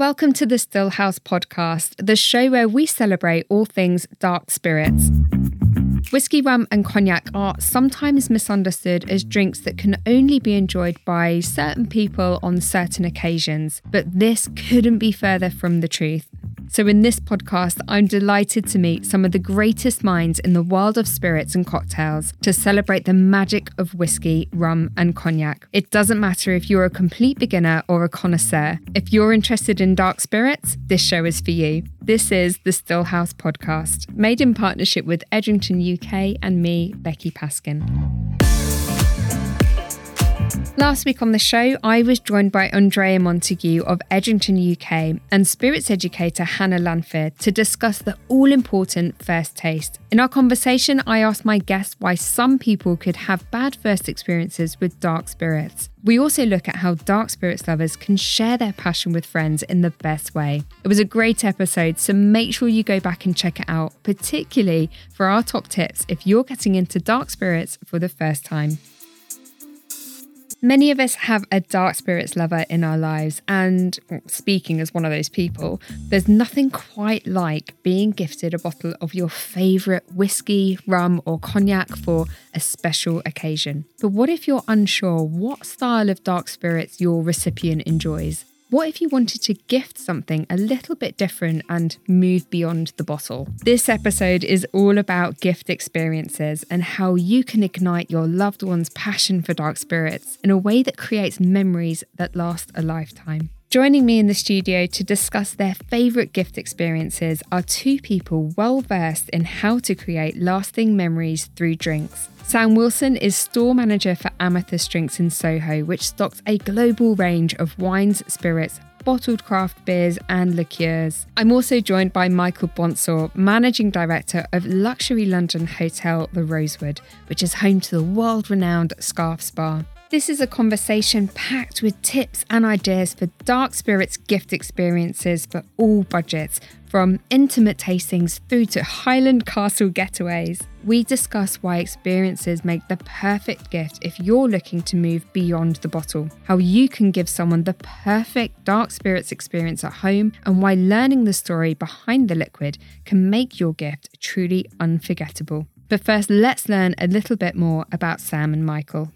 Welcome to the Still House podcast, the show where we celebrate all things dark spirits. Whiskey, rum, and cognac are sometimes misunderstood as drinks that can only be enjoyed by certain people on certain occasions, but this couldn't be further from the truth. So, in this podcast, I'm delighted to meet some of the greatest minds in the world of spirits and cocktails to celebrate the magic of whiskey, rum, and cognac. It doesn't matter if you're a complete beginner or a connoisseur. If you're interested in dark spirits, this show is for you. This is the Stillhouse podcast, made in partnership with Edrington UK and me, Becky Paskin. Last week on the show, I was joined by Andrea Montague of Edrington UK and spirits educator Hannah Lanfear to discuss the all important first taste. In our conversation, I asked my guests why some people could have bad first experiences with dark spirits. We also look at how dark spirits lovers can share their passion with friends in the best way. It was a great episode, so make sure you go back and check it out, particularly for our top tips if you're getting into dark spirits for the first time. Many of us have a dark spirits lover in our lives, and speaking as one of those people, there's nothing quite like being gifted a bottle of your favourite whiskey, rum, or cognac for a special occasion. But what if you're unsure what style of dark spirits your recipient enjoys? What if you wanted to gift something a little bit different and move beyond the bottle? This episode is all about gift experiences and how you can ignite your loved one's passion for dark spirits in a way that creates memories that last a lifetime. Joining me in the studio to discuss their favourite gift experiences are two people well versed in how to create lasting memories through drinks. Sam Wilson is store manager for Amathus Drinks in Soho, which stocks a global range of wines, spirits, bottled craft beers, and liqueurs. I'm also joined by Michael Bonsor, managing director of luxury London hotel The Rosewood, which is home to the world renowned Scarfes Bar. This is a conversation packed with tips and ideas for dark spirits gift experiences for all budgets, from intimate tastings through to Highland Castle getaways. We discuss why experiences make the perfect gift if you're looking to move beyond the bottle, how you can give someone the perfect dark spirits experience at home, and why learning the story behind the liquid can make your gift truly unforgettable. But first, let's learn a little bit more about Sam and Michael.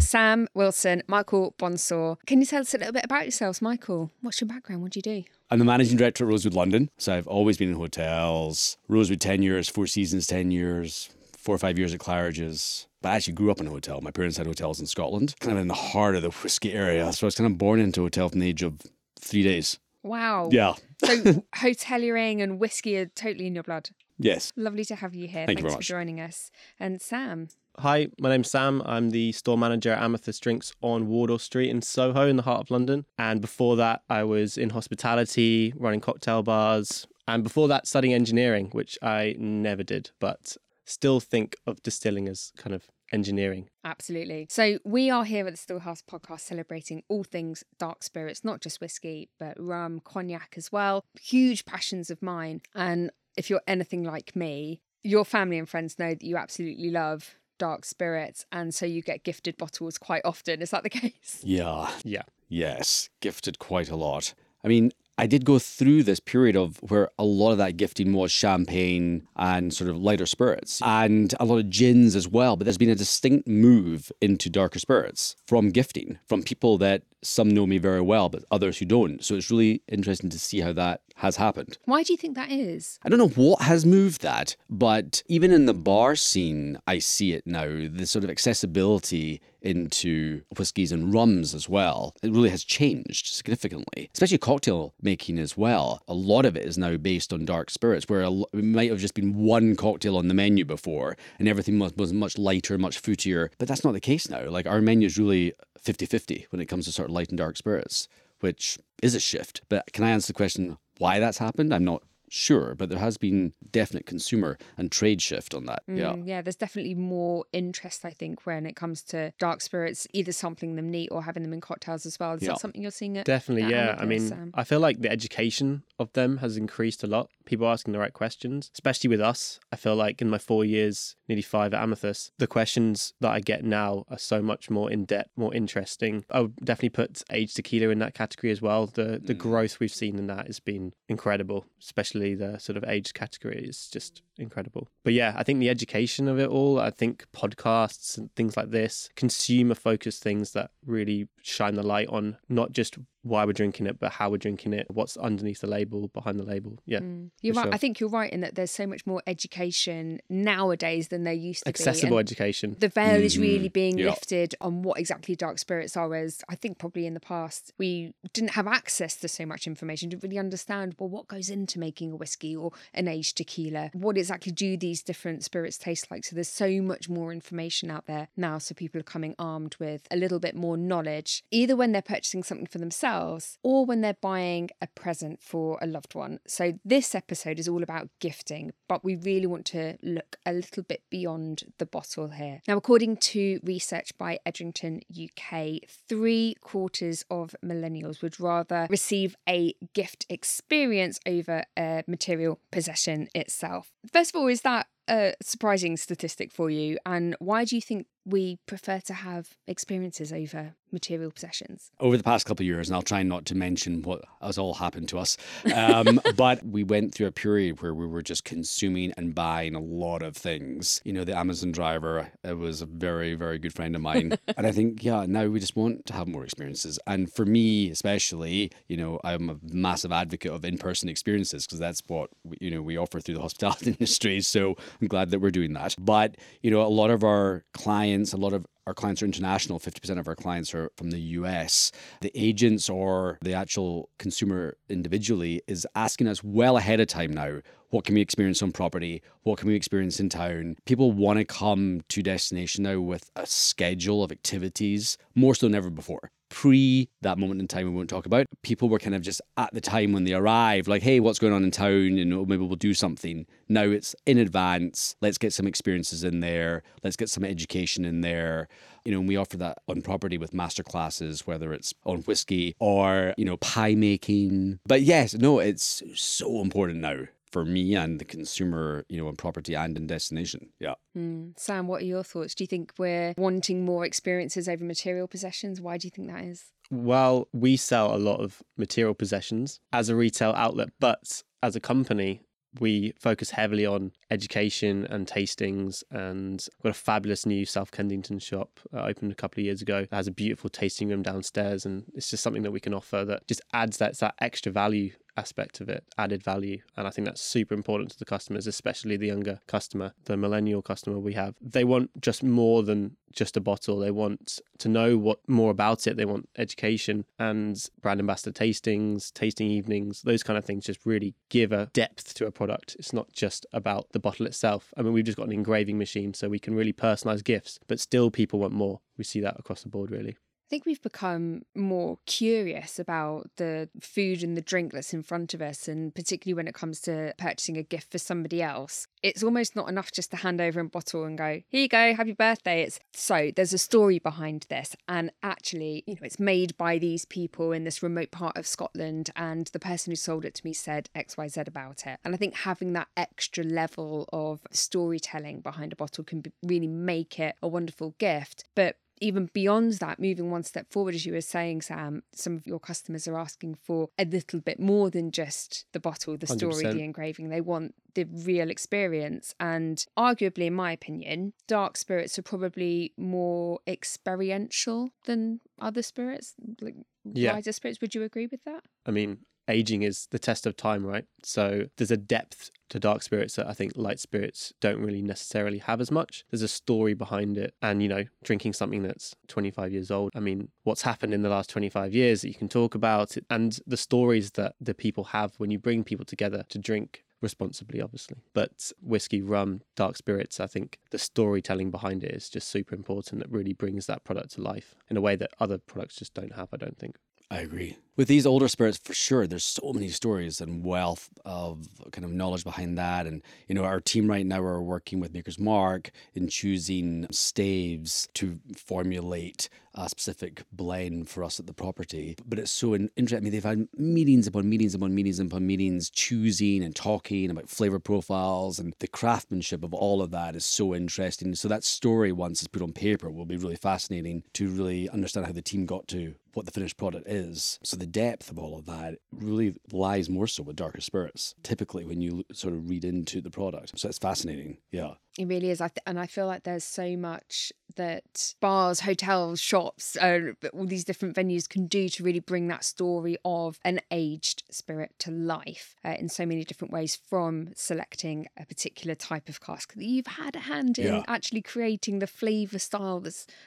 Sam Wilson, Michael Bonsor. Can you tell us a little bit about yourselves, Michael? What's your background? What do you do? I'm the managing director at Rosewood London. So I've always been in hotels. Rosewood 10 years, Four Seasons 10 years, four or five years at Claridge's. But I actually grew up in a hotel. My parents had hotels in Scotland, kind of in the heart of the whiskey area. So I was kind of born into a hotel from the age of three days. Wow. Yeah. so hoteliering and whiskey are totally in your blood. Yes. Lovely to have you here. Thank you Thanks very for much. joining us. And Sam. Hi, my name's Sam. I'm the store manager at Amathus Drinks on Wardour Street in Soho, in the heart of London. And before that, I was in hospitality, running cocktail bars, and before that, studying engineering, which I never did, but still think of distilling as kind of engineering. Absolutely. So we are here at the Stillhouse podcast celebrating all things dark spirits, not just whiskey, but rum, cognac as well. Huge passions of mine. And if you're anything like me, your family and friends know that you absolutely love dark spirits and so you get gifted bottles quite often is that the case Yeah. Yeah. Yes. Gifted quite a lot. I mean, I did go through this period of where a lot of that gifting was champagne and sort of lighter spirits and a lot of gins as well. But there's been a distinct move into darker spirits from gifting from people that some know me very well, but others who don't. So it's really interesting to see how that has happened. why do you think that is I don't know what has moved that, but even in the bar scene, I see it now. The sort of accessibility into whiskies and rums as well. It really has changed significantly, especially cocktail making as well. A lot of it is now based on dark spirits, where it might have just been one cocktail on the menu before and everything was, was much lighter, much fruitier. But that's not the case now. Like our menu is really 50 50 when it comes to sort of light and dark spirits, which is a shift. But can I answer the question why that's happened? I'm not sure, but there has been definite consumer and trade shift on that. Yeah. Mm, yeah there's definitely more interest i think when it comes to dark spirits either sampling them neat or having them in cocktails as well is Yeah. that something you're seeing at Definitely, at yeah. I mean, Sam? I feel like the education of them has increased a lot. People are asking the right questions, especially with us. I feel like in my four years, nearly five at Amathus, the questions that I get now are so much more in depth, more interesting. I would definitely put aged tequila in that category as well. The the Mm. growth we've seen in that has been incredible, especially the sort of age category is just incredible. But yeah, I think the education of it all, I think podcasts and things like this, consumer focused things that really shine the light on not just why we're drinking it, but how we're drinking it, what's underneath the label, behind the label. Yeah. Mm. You're right. sure. I think you're right in that there's so much more education nowadays than there used to Accessible be. and education. the veil is really Mhm. being Yeah. lifted on what exactly dark spirits are. As I think probably in the past we didn't have access to so much information, didn't really understand well what goes into making a whiskey or an aged tequila. What exactly do these different spirits taste like? So there's so much more information out there now. So people are coming armed with a little bit more knowledge, either when they're purchasing something for themselves or when they're buying a present for a loved one. So this episode is all about gifting, but we really want to look a little bit beyond the bottle here. Now, according to research by Edrington UK, three quarters of millennials would rather receive a gift experience over a material possession itself. First of all, is that a surprising statistic for you? And why do you think we prefer to have experiences over material possessions? over the past couple of years, and I'll try not to mention what has all happened to us, um, but we went through a period where we were just consuming and buying a lot of things. You know, the Amazon driver it was a very, very good friend of mine, and I think yeah, now we just want to have more experiences. And for me, especially, you know, I'm a massive advocate of in-person experiences because that's what we- you know we offer through the hospitality industry. So I'm glad that we're doing that. But you know, a lot of our clients, a lot of our clients are international. 50% of our clients are from the US. The agents or the actual consumer individually is asking us well ahead of time now what can we experience on property? What can we experience in town? People want to come to destination now with a schedule of activities more so than ever before. Pre that moment in time we won't talk about, people were kind of just at the time when they arrive, like, hey, what's going on in town? And maybe we'll do something. Now it's in advance. Let's get some experiences in there. Let's get some education in there. You know, and we offer that on property with master classes, whether it's on whiskey or, you know, pie making. But yes, no, it's so important now for me and the consumer, you know, in property and in destination. Yeah. Mm. Sam, what are your thoughts? Do you think we're wanting more experiences over material possessions? Why do you think that is? Well, we sell a lot of material possessions as a retail outlet, but as a company, we focus heavily on education and tastings and we've got a fabulous new South Kensington shop uh, opened a couple of years ago that has a beautiful tasting room downstairs and it's just something that we can offer that just adds that, that extra value aspect of it, added value. And I think that's super important to the customers, especially the younger customer, the millennial customer we have. They want just more than just a bottle. They want to know what more about it. They want education and brand ambassador tastings, tasting evenings, those kind of things just really give a depth to a product. It's not just about the bottle itself. I mean, we've just got an engraving machine, so we can really personalize gifts, but still people want more. We see that across the board, really. I think we've become more curious about the food and the drink that's in front of us, and particularly when it comes to purchasing a gift for somebody else. It's almost not enough just to hand over a bottle and go, Here you go, happy birthday. It's so there's a story behind this, and actually, you know, it's made by these people in this remote part of Scotland, and the person who sold it to me said XYZ about it. And I think having that extra level of storytelling behind a bottle can be, really make it a wonderful gift. But even beyond that, moving one step forward, as you were saying, Sam, some of your customers are asking for a little bit more than just the bottle, the story, 100%. the engraving. They want the real experience. And arguably, in my opinion, dark spirits are probably more experiential than other spirits, like Yeah. lighter spirits. Would you agree with that? I mean, aging is the test of time, right? So there's a depth to dark spirits that I think light spirits don't really necessarily have as much. There's a story behind it. And, you know, drinking something that's 25 years old, I mean, what's happened in the last 25 years that you can talk about and the stories that the people have when you bring people together to drink responsibly, obviously. But whiskey, rum, dark spirits, I think the storytelling behind it is just super important that really brings that product to life in a way that other products just don't have, I don't think. I agree. With these older spirits, for sure, there's so many stories and wealth of kind of knowledge behind that. And, you know, our team right now are working with Maker's Mark in choosing staves to formulate a specific blend for us at the property. But it's so interesting. I mean, they've had meetings upon meetings upon meetings upon meetings, choosing and talking about flavor profiles and the craftsmanship of all of that is so interesting. So that story, once it's put on paper, will be really fascinating to really understand how the team got to what the finished product is. So the depth of all of that really lies more so with darker spirits, typically when you sort of read into the product. So it's fascinating. Yeah. It really is. I th- and I feel like there's so much that bars, hotels, shops, uh, all these different venues can do to really bring that story of an aged spirit to life uh, in so many different ways from selecting a particular type of cask that you've had a hand in Yeah. actually creating the flavour style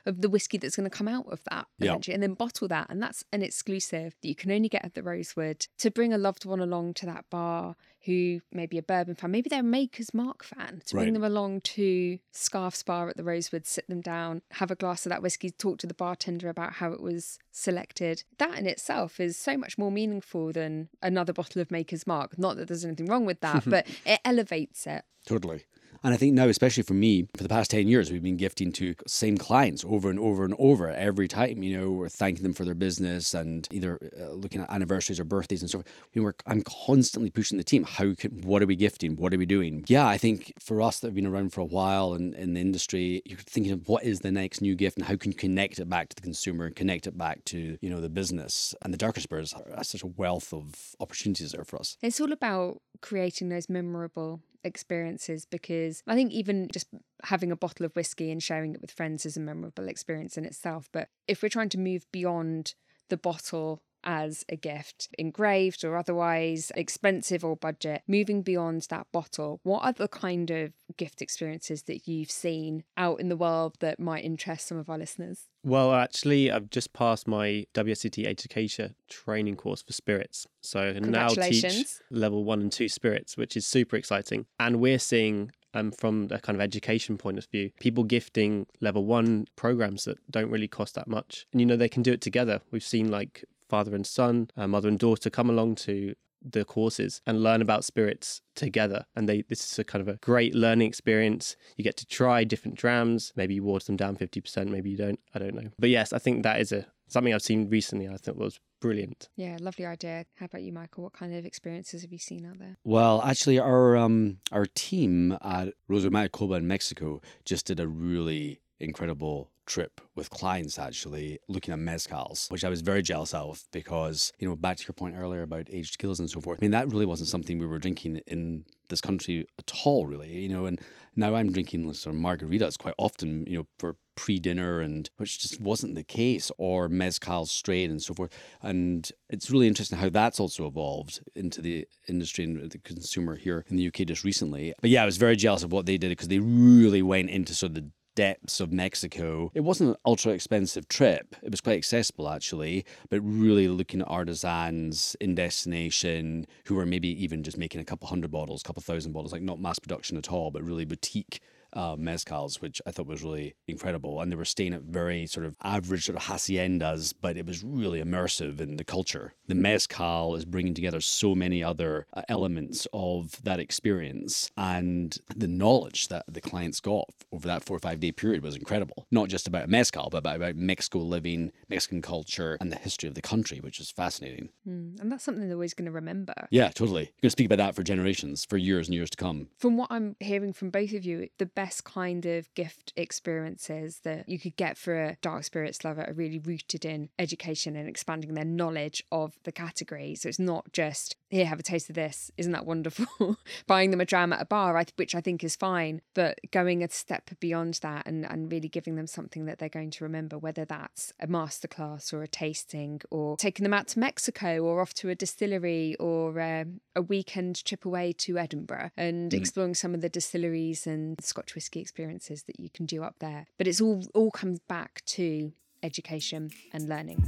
of the whiskey that's going to come out of that Yeah. and then bottle that. And that's an exclusive that you can only get at the Rosewood to bring a loved one along to that bar who may be a bourbon fan, maybe they're a Maker's Mark fan, to bring Right. them along to Scarfes Bar at the Rosewood, sit them down, have a glass of that whiskey, talk to the bartender about how it was selected. That in itself is so much more meaningful than another bottle of Maker's Mark. Not that there's anything wrong with that, but it elevates it. Totally. And I think now, especially for me, for the past 10 years, we've been gifting to same clients over and over and over every time. You know, we're thanking them for their business and either uh, looking at anniversaries or birthdays and so forth. We're, I'm constantly pushing the team. How can, what are we gifting? What are we doing? Yeah, I think for us that have been around for a while and in the industry, you're thinking of what is the next new gift and how can you connect it back to the consumer and connect it back to, you know, the business. And the darker spirits are such a wealth of opportunities there for us. It's all about creating those memorable experiences because I think even just having a bottle of whiskey and sharing it with friends is a memorable experience in itself. But if we're trying to move beyond the bottle as a gift, engraved or otherwise, expensive or budget, moving beyond that bottle, what are the kind of gift experiences that you've seen out in the world that might interest some of our listeners? Well, actually, I've just passed my WSET education training course for spirits. So I can now teach level one and two spirits, which is super exciting. And we're seeing, um, from a kind of education point of view, people gifting level one programs that don't really cost that much. And, you know, they can do it together. We've seen like father and son, uh, mother and daughter come along to the courses and learn about spirits together and they this is a kind of a great learning experience you get to try different drams maybe you water them down 50% maybe you don't i don't know but yes i think that is a something i've seen recently i think was brilliant Yeah, lovely idea. How about you, Michael? What kind of experiences have you seen out there? Well, actually, our um, our team at Rosa Mayakoba in Mexico just did a really incredible trip with clients actually looking at mezcals which i was very jealous of because you know back to your point earlier about aged tequilas and so forth i mean that really wasn't something we were drinking in this country at all really you know and now i'm drinking sort of margaritas quite often you know for pre-dinner and which just wasn't the case or mezcal straight and so forth. And it's really interesting how that's also evolved into the industry and the consumer here in the uk just recently. But yeah i was very jealous of what they did because they really went into sort of the depths of Mexico. It wasn't an ultra expensive trip. It was quite accessible actually, but really looking at artisans in destination who were maybe even just making a couple hundred bottles, a couple thousand bottles, like not mass production at all, but really boutique uh, mezcals, which I thought was really incredible. And they were staying at very sort of average sort of haciendas, but it was really immersive in the culture. The mezcal is bringing together so many other uh, elements of that experience, and the knowledge that the clients got over that four or five day period was incredible. Not just about mezcal, but about, about Mexico living, Mexican culture, and the history of the country, which is fascinating. Mm, and that's something they're always going to remember. Yeah, totally. You're going to speak about that for generations, for years and years to come. From what I'm hearing from both of you, the best kind of gift experiences that you could get for a dark spirits lover are really rooted in education and expanding their knowledge of the category. So it's not just here, have a taste of this. Isn't that wonderful? Buying them a dram at a bar, which I think is fine, but going a step beyond that and, and really giving them something that they're going to remember, whether that's a masterclass or a tasting or taking them out to Mexico or off to a distillery or um, a weekend trip away to Edinburgh and exploring some of the distilleries and Scotch whisky experiences that you can do up there. But it's all all comes back to education and learning.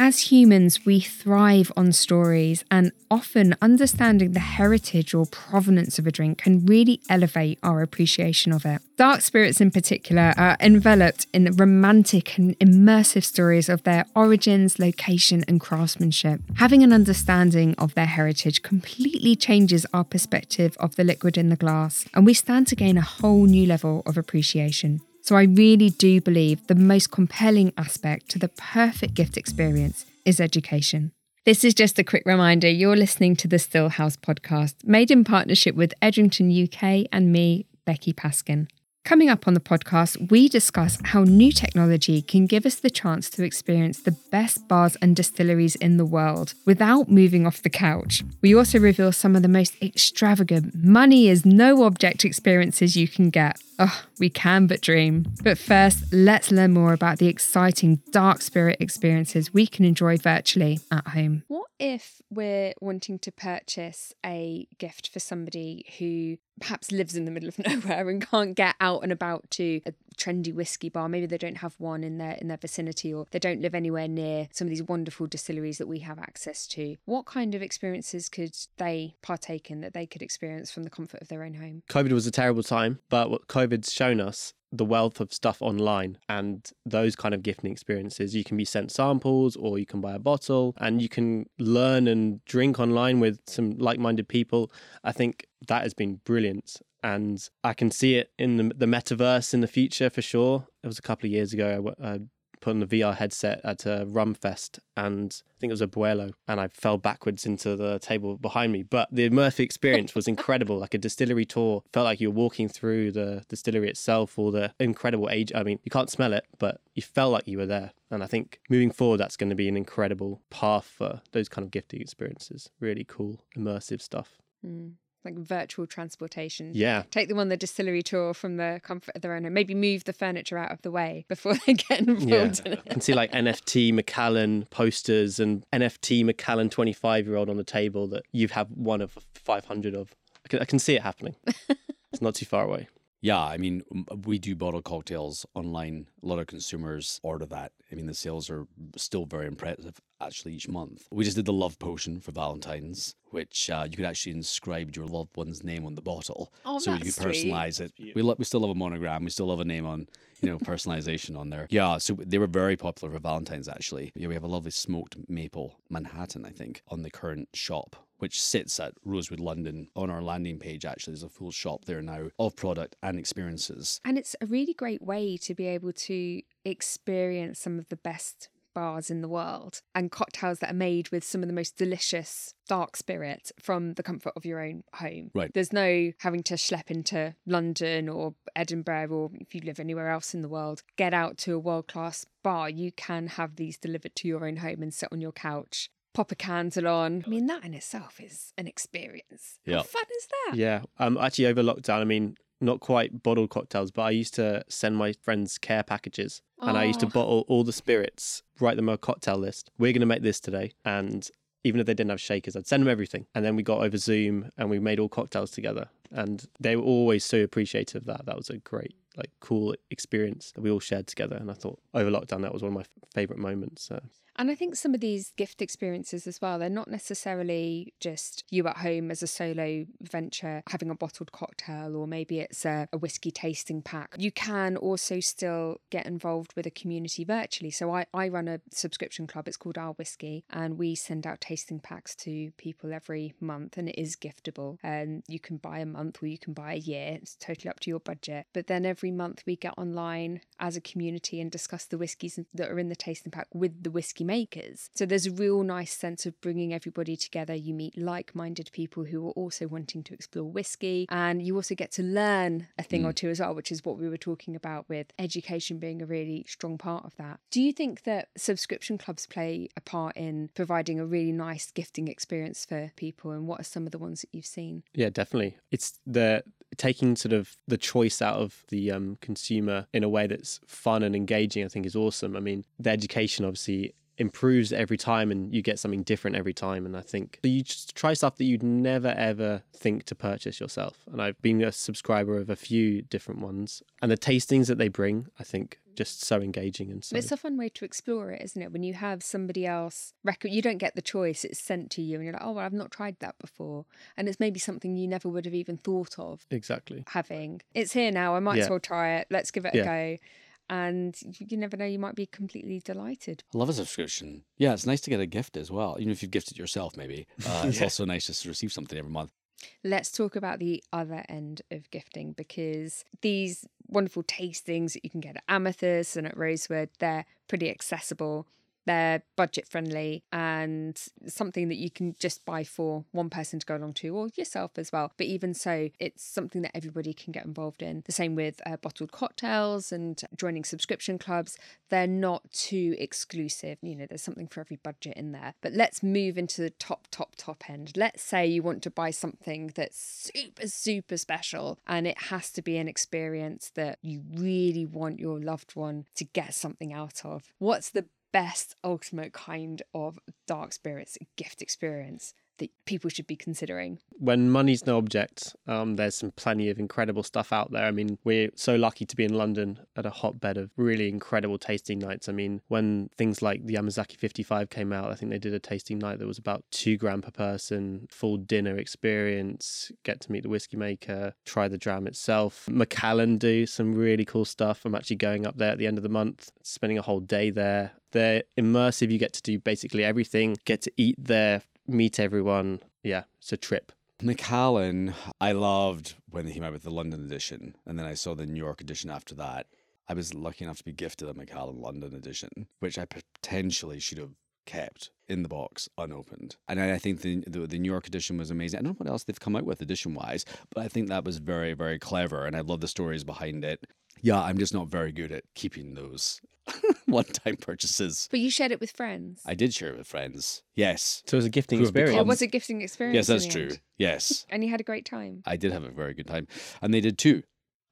As humans, we thrive on stories, and often understanding the heritage or provenance of a drink can really elevate our appreciation of it. Dark spirits, in particular, are enveloped in romantic and immersive stories of their origins, location, and craftsmanship. Having an understanding of their heritage completely changes our perspective of the liquid in the glass, and we stand to gain a whole new level of appreciation. So I really do believe the most compelling aspect to the perfect gift experience is education. This is just a quick reminder you're listening to the Still House podcast, made in partnership with Edrington UK and me, Becky Paskin. Coming up on the podcast, we discuss how new technology can give us the chance to experience the best bars and distilleries in the world without moving off the couch. We also reveal some of the most extravagant, money is no object experiences you can get. Oh, we can but dream. But first, let's learn more about the exciting dark spirit experiences we can enjoy virtually at home. What if we're wanting to purchase a gift for somebody who perhaps lives in the middle of nowhere and can't get out and about to a trendy whiskey bar. Maybe they don't have one in their in their vicinity or they don't live anywhere near some of these wonderful distilleries that we have access to. What kind of experiences could they partake in that they could experience from the comfort of their own home? Covid was a terrible time but what covid's shown us the wealth of stuff online and those kind of gifting experiences. You can be sent samples or you can buy a bottle and you can learn and drink online with some like minded people. I think that has been brilliant. And I can see it in the, the metaverse in the future for sure. It was a couple of years ago. I, I put on the VR headset at a rum fest, and I think it was Abuelo, and I fell backwards into the table behind me. But the immersive experience was incredible, like a distillery tour. Felt like you were walking through the distillery itself, or the incredible age. I mean, you can't smell it, but you felt like you were there. And I think moving forward, that's going to be an incredible path for those kind of gifting experiences. Really cool, immersive stuff. Mm like virtual transportation. Yeah. Take them on the distillery tour from the comfort of their own home. Maybe move the furniture out of the way before they get involved. Yeah. In I can see like NFT Macallan posters and NFT Macallan 25 year old on the table that you have one of 500 of. I can, I can see it happening. it's not too far away. Yeah, I mean, we do bottle cocktails online. A lot of consumers order that. I mean, the sales are still very impressive actually each month. We just did the love potion for Valentine's, which uh, you could actually inscribe your loved one's name on the bottle. Oh, so you could personalize it. We, lo- we still love a monogram. We still love a name on, you know, personalization on there. Yeah, so they were very popular for Valentine's actually. Yeah, we have a lovely smoked maple Manhattan, I think, on the current shop which sits at Rosewood London on our landing page. Actually, there's a full shop there now of product and experiences. And it's a really great way to be able to experience some of the best bars in the world and cocktails that are made with some of the most delicious dark spirit from the comfort of your own home. Right. There's no having to schlep into London or Edinburgh or if you live anywhere else in the world, get out to a world class bar. You can have these delivered to your own home and sit on your couch pop a candle on. I mean, that in itself is an experience. Yeah. How fun is that? Yeah. Um, actually, over lockdown, I mean, not quite bottled cocktails, but I used to send my friends care packages and I used to bottle all the spirits, write them a cocktail list. We're going to make this today. And even if they didn't have shakers, I'd send them everything. And then we got over Zoom and we made all cocktails together. And they were always so appreciative of that. That was a great, like, cool experience that we all shared together. And I thought over lockdown, that was one of my favorite moments. So. And I think some of these gift experiences as well, they're not necessarily just you at home as a solo venture having a bottled cocktail, or maybe it's a, a whiskey tasting pack. You can also still get involved with a community virtually. So I, I run a subscription club, it's called Our Whiskey, and we send out tasting packs to people every month, and it is giftable. And you can buy a month or you can buy a year, it's totally up to your budget. But then every month we get online as a community and discuss the whiskies that are in the tasting pack with the whiskey makers. So there's a real nice sense of bringing everybody together. You meet like minded people who are also wanting to explore whiskey, and you also get to learn a thing mm. or two as well, which is what we were talking about with education being a really strong part of that. Do you think that subscription clubs play a part in providing a really nice gifting experience for people? And what are some of the ones that you've seen? Yeah, definitely. It's the taking sort of the choice out of the um, consumer in a way that's fun and engaging, I think is awesome. I mean, the education obviously improves every time and you get something different every time. And I think you just try stuff that you'd never ever think to purchase yourself. And I've been a subscriber of a few different ones. And the tastings that they bring, I think, just so engaging and so. It's a fun way to explore it, isn't it? When you have somebody else record, you don't get the choice; it's sent to you, and you're like, "Oh, well, I've not tried that before," and it's maybe something you never would have even thought of exactly having. It's here now. I might as well try it. Let's give it a go. And you you never know; you might be completely delighted. I love a subscription. Yeah, it's nice to get a gift as well, even if you've gifted yourself. Maybe uh, it's Yeah. also nice just to receive something every month. Let's talk about the other end of gifting because these wonderful tastings that you can get at Amathus and at Rosewood, they're pretty accessible. They're budget friendly and something that you can just buy for one person to go along to or yourself as well. But even so, it's something that everybody can get involved in. The same with uh, bottled cocktails and joining subscription clubs. They're not too exclusive. You know, there's something for every budget in there. But let's move into the top, top, top end. Let's say you want to buy something that's super, super special and it has to be an experience that you really want your loved one to get something out of. What's the best ultimate kind of dark spirits gift experience that people should be considering? when money's no object, um, there's some plenty of incredible stuff out there. I mean, we're so lucky to be in London at a hotbed of really incredible tasting nights. I mean, when things like the Yamazaki 55 came out, I think they did a tasting night that was about two grand per person, full dinner experience, get to meet the whiskey maker, try the dram itself. Macallan do some really cool stuff. I'm actually going up there at the end of the month, spending a whole day there. They're immersive. You get to do basically everything, get to eat there, meet everyone. Yeah, it's a trip. Macallan, I loved when they came out with the London edition, and then I saw the New York edition after that. I was lucky enough to be gifted a Macallan London edition, which I potentially should have kept in the box unopened. And I I think the, the the New York edition was amazing. I don't know what else they've come out with edition wise, but I think that was very very clever, and I love the stories behind it. Yeah, I'm just not very good at keeping those one time purchases. But you shared it with friends. I did share it with friends. Yes. So it was a gifting Who have experience. it become- was a gifting experience. Yes, in that's the true. end. Yes. And you had a great time. I did have a very good time, and they did too.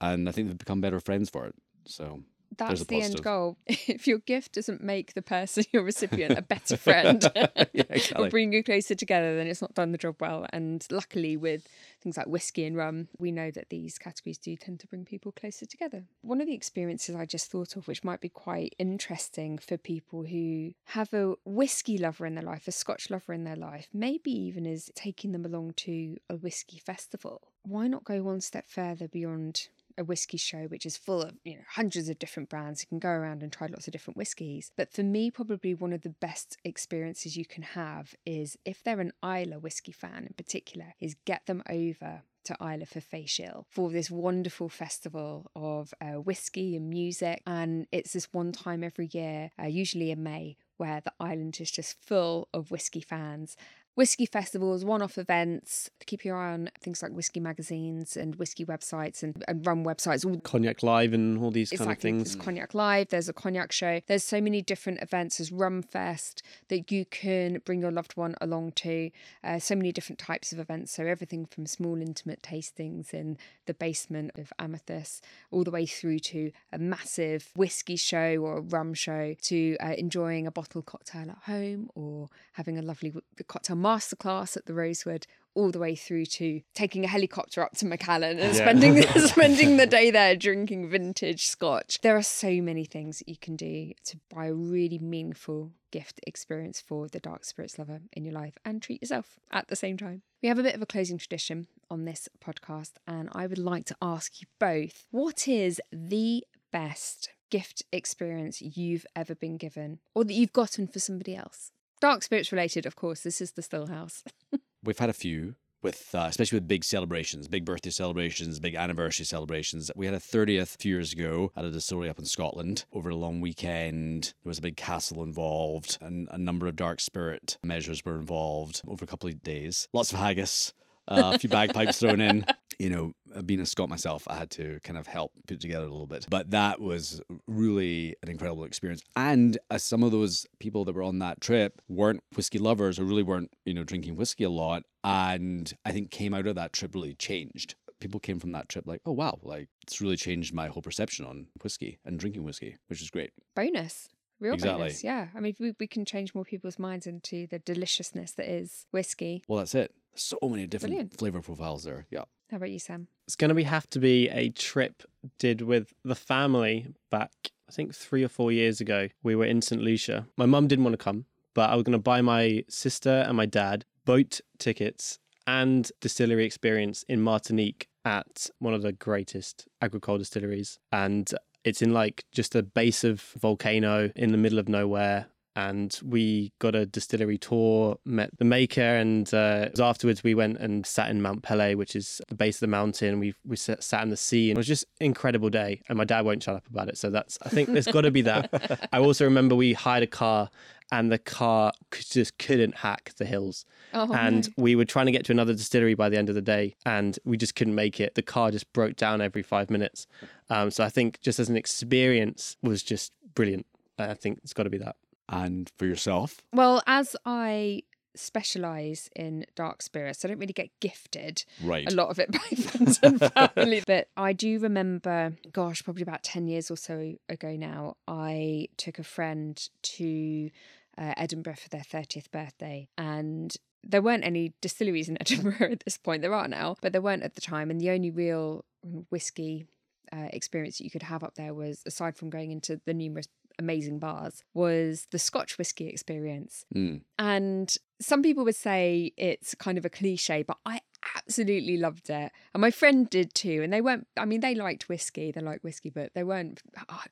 And I think they've become better friends for it. So That's the end goal. If your gift doesn't make the person, your recipient, a better friend Yeah, or bring you closer together, then it's not done the job well. And luckily, with things like whiskey and rum, we know that these categories do tend to bring people closer together. One of the experiences I just thought of, which might be quite interesting for people who have a whiskey lover in their life, a Scotch lover in their life, maybe even is taking them along to a whiskey festival. Why not go one step further beyond a whiskey show which is full of you know hundreds of different brands. You can go around and try lots of different whiskies. But for me probably one of the best experiences you can have is if they're an Islay whiskey fan in particular is get them over to Islay for Fèis Ìle for this wonderful festival of uh, whiskey and music. And it's this one time every year uh, usually in May where the island is just full of whiskey fans whiskey festivals, one off events. Keep your eye on things like whiskey magazines and whiskey websites and, and rum websites. All Cognac Live and all these kind of things. There's Cognac Live, there's a cognac show. There's so many different events. There's Rum Fest that you can bring your loved one along to. Uh, so many different types of events. So everything from small intimate tastings in the basement of Amathus, all the way through to a massive whiskey show or a rum show, to uh, enjoying a bottle cocktail at home or having a lovely cocktail masterclass at the Rosewood all the way through to taking a helicopter up to Macallan and Yeah. spending spending the day there drinking vintage scotch. There are so many things that you can do to buy a really meaningful gift experience for the dark spirits lover in your life and treat yourself at the same time. We have a bit of a closing tradition on this podcast, and I would like to ask you both what is the best gift experience you've ever been given or that you've gotten for somebody else? Dark spirits related, of course. This is the Still House. We've had a few with, uh, especially with big celebrations, big birthday celebrations, big anniversary celebrations. We had a 30th a few years ago at a distillery up in Scotland over a long weekend. There was a big castle involved, and a number of dark spirit measures were involved over a couple of days. Lots of haggis. Uh, a few bagpipes thrown in. You know, Uh, being a Scot myself, I had to kind of help put together a little bit. But that was really an incredible experience. And as some of those people that were on that trip weren't whiskey lovers or really weren't, you know, drinking whiskey a lot, and I think came out of that trip really changed. People came from that trip like, oh wow, like it's really changed my whole perception on whiskey and drinking whiskey, which is great. Bonus. Real Exactly. bonus, yeah. I mean, we, we can change more people's minds into the deliciousness that is whiskey. Well, that's it. So many different Brilliant. flavor profiles there. Yeah. How about you, Sam? It's going to be have to be a trip did with the family back, I think three or four years ago. We were in St. Lucia. My mum didn't want to come, but I was going to buy my sister and my dad boat tickets and distillery experience in Martinique at one of the greatest agricole distilleries. And it's in like just a base of volcano in the middle of nowhere and we got a distillery tour, met the maker, and uh, afterwards we went and sat in Mount Pelée, which is the base of the mountain. We we sat, sat in the sea, and it was just an incredible day. And my dad won't shut up about it, so that's I think there's got to be that. I also remember we hired a car, and the car just couldn't hack the hills, Oh, and no. we were trying to get to another distillery by the end of the day, and we just couldn't make it. The car just broke down every five minutes. Um, so I think just as an experience was just brilliant. I think it's got to be that. And for yourself, Well, as I specialize in dark spirits, I don't really get gifted right? a lot of it by friends and family. But I do remember, gosh, probably about 10 years or so ago now, I took a friend to uh, Edinburgh for their 30th birthday. And there weren't any distilleries in Edinburgh at this point. There are now, but there weren't at the time. And the only real whiskey uh, experience that you could have up there was, aside from going into the numerous amazing bars, was the Scotch whiskey experience. Mm. And some people would say it's kind of a cliche, but I absolutely loved it. And my friend did too. And they weren't, I mean, they liked whiskey, they liked whiskey, but they weren't oh,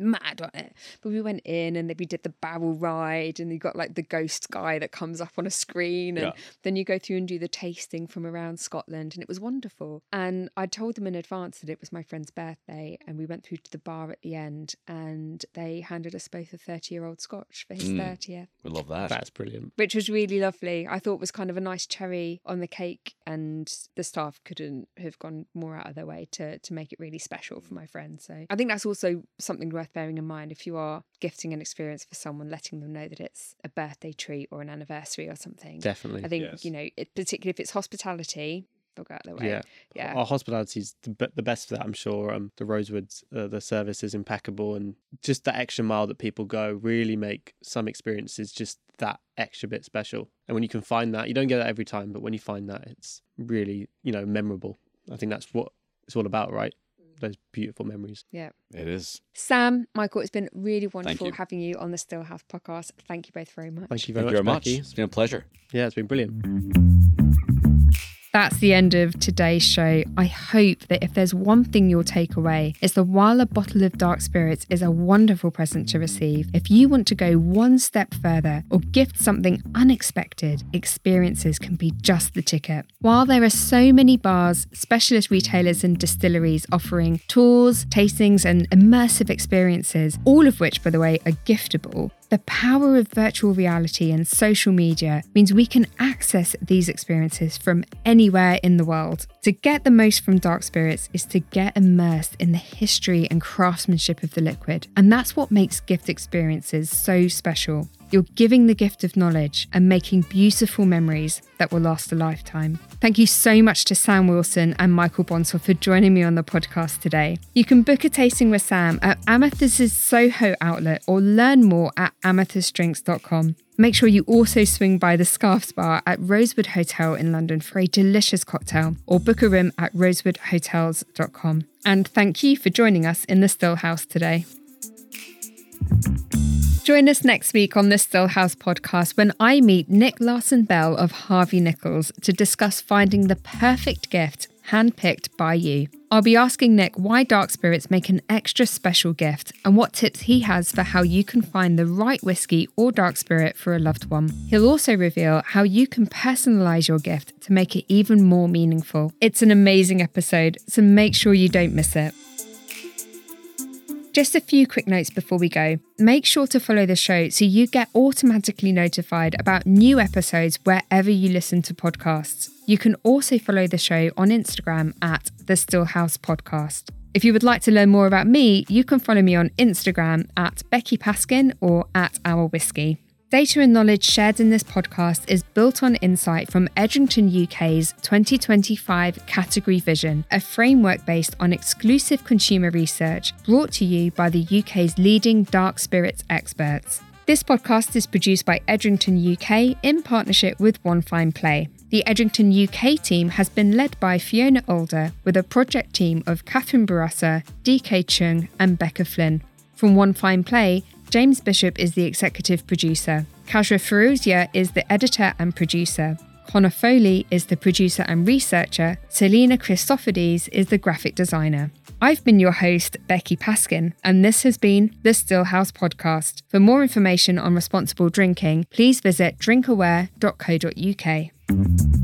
mad on it. But we went in and then we did the barrel ride and you got like the ghost guy that comes up on a screen. And Yeah. then you go through and do the tasting from around Scotland. And it was wonderful. And I told them in advance that it was my friend's birthday. And we went through to the bar at the end and they handed us both a 30 year old scotch for his Mm. 30th We love that. That's brilliant. which was really lovely. I thought was kind of a nice cherry on the cake, and the staff couldn't have gone more out of their way to to make it really special for my friend. So I think that's also something worth bearing in mind if you are gifting an experience for someone, letting them know that it's a birthday treat or an anniversary or something. Definitely. I think Yes. you know, it, particularly if it's hospitality, they'll go out their way. Yeah. yeah. Our hospitality is the, the best for that, I'm sure. Um, the Rosewoods, uh, the service is impeccable, and just that extra mile that people go really make some experiences just that extra bit special. And when you can find that, you don't get that every time, but when you find that, it's really you know memorable. I think that's what it's all about, right? Those beautiful memories. Yeah. It is. Sam, Michael, it's been really wonderful you. having you on the Stillhouse podcast. Thank you both very much. Thank you very Thank you very much. much. It's been a pleasure. Yeah, it's been brilliant. That's the end of today's show. I hope that if there's one thing you'll take away, it's that while a bottle of dark spirits is a wonderful present to receive, if you want to go one step further or gift something unexpected, experiences can be just the ticket. While there are so many bars, specialist retailers, and distilleries offering tours, tastings, and immersive experiences, all of which, by the way, are giftable, the power of virtual reality and social media means we can access these experiences from anywhere in the world. To get the most from Dark Spirits is to get immersed in the history and craftsmanship of the liquid. And that's what makes gift experiences so special. You're giving the gift of knowledge and making beautiful memories that will last a lifetime. Thank you so much to Sam Wilson and Michael Bonsor for joining me on the podcast today. You can book a tasting with Sam at Amathus's Soho outlet or learn more at amathusdrinks.com. Make sure you also swing by the Scarfes Bar at Rosewood Hotel in London for a delicious cocktail or book a room at rosewoodhotels.com. And thank you for joining us in the Still House today. Join us next week on the Stillhouse podcast when I meet Nick Larson Bell of Harvey Nichols to discuss finding the perfect gift handpicked by you. I'll be asking Nick why dark spirits make an extra special gift and what tips he has for how you can find the right whiskey or dark spirit for a loved one. He'll also reveal how you can personalize your gift to make it even more meaningful. It's an amazing episode, so make sure you don't miss it. Just a few quick notes before we go. Make sure to follow the show so you get automatically notified about new episodes wherever you listen to podcasts. You can also follow the show on Instagram at the Stillhouse Podcast. If you would like to learn more about me, you can follow me on Instagram at Becky Paskin or at Our Whiskey. Data and knowledge shared in this podcast is built on insight from Edrington UK's 2025 Category Vision, a framework based on exclusive consumer research brought to you by the UK's leading dark spirits experts. This podcast is produced by Edrington UK in partnership with One Fine Play. The Edrington UK team has been led by Fiona Alder with a project team of Catherine Barassa, DK Chung, and Becca Flynn. From One Fine Play, James Bishop is the executive producer. Kajra Feruzia is the editor and producer. Connor Foley is the producer and researcher. Selena Christophides is the graphic designer. I've been your host, Becky Paskin, and this has been the Stillhouse Podcast. For more information on responsible drinking, please visit drinkaware.co.uk.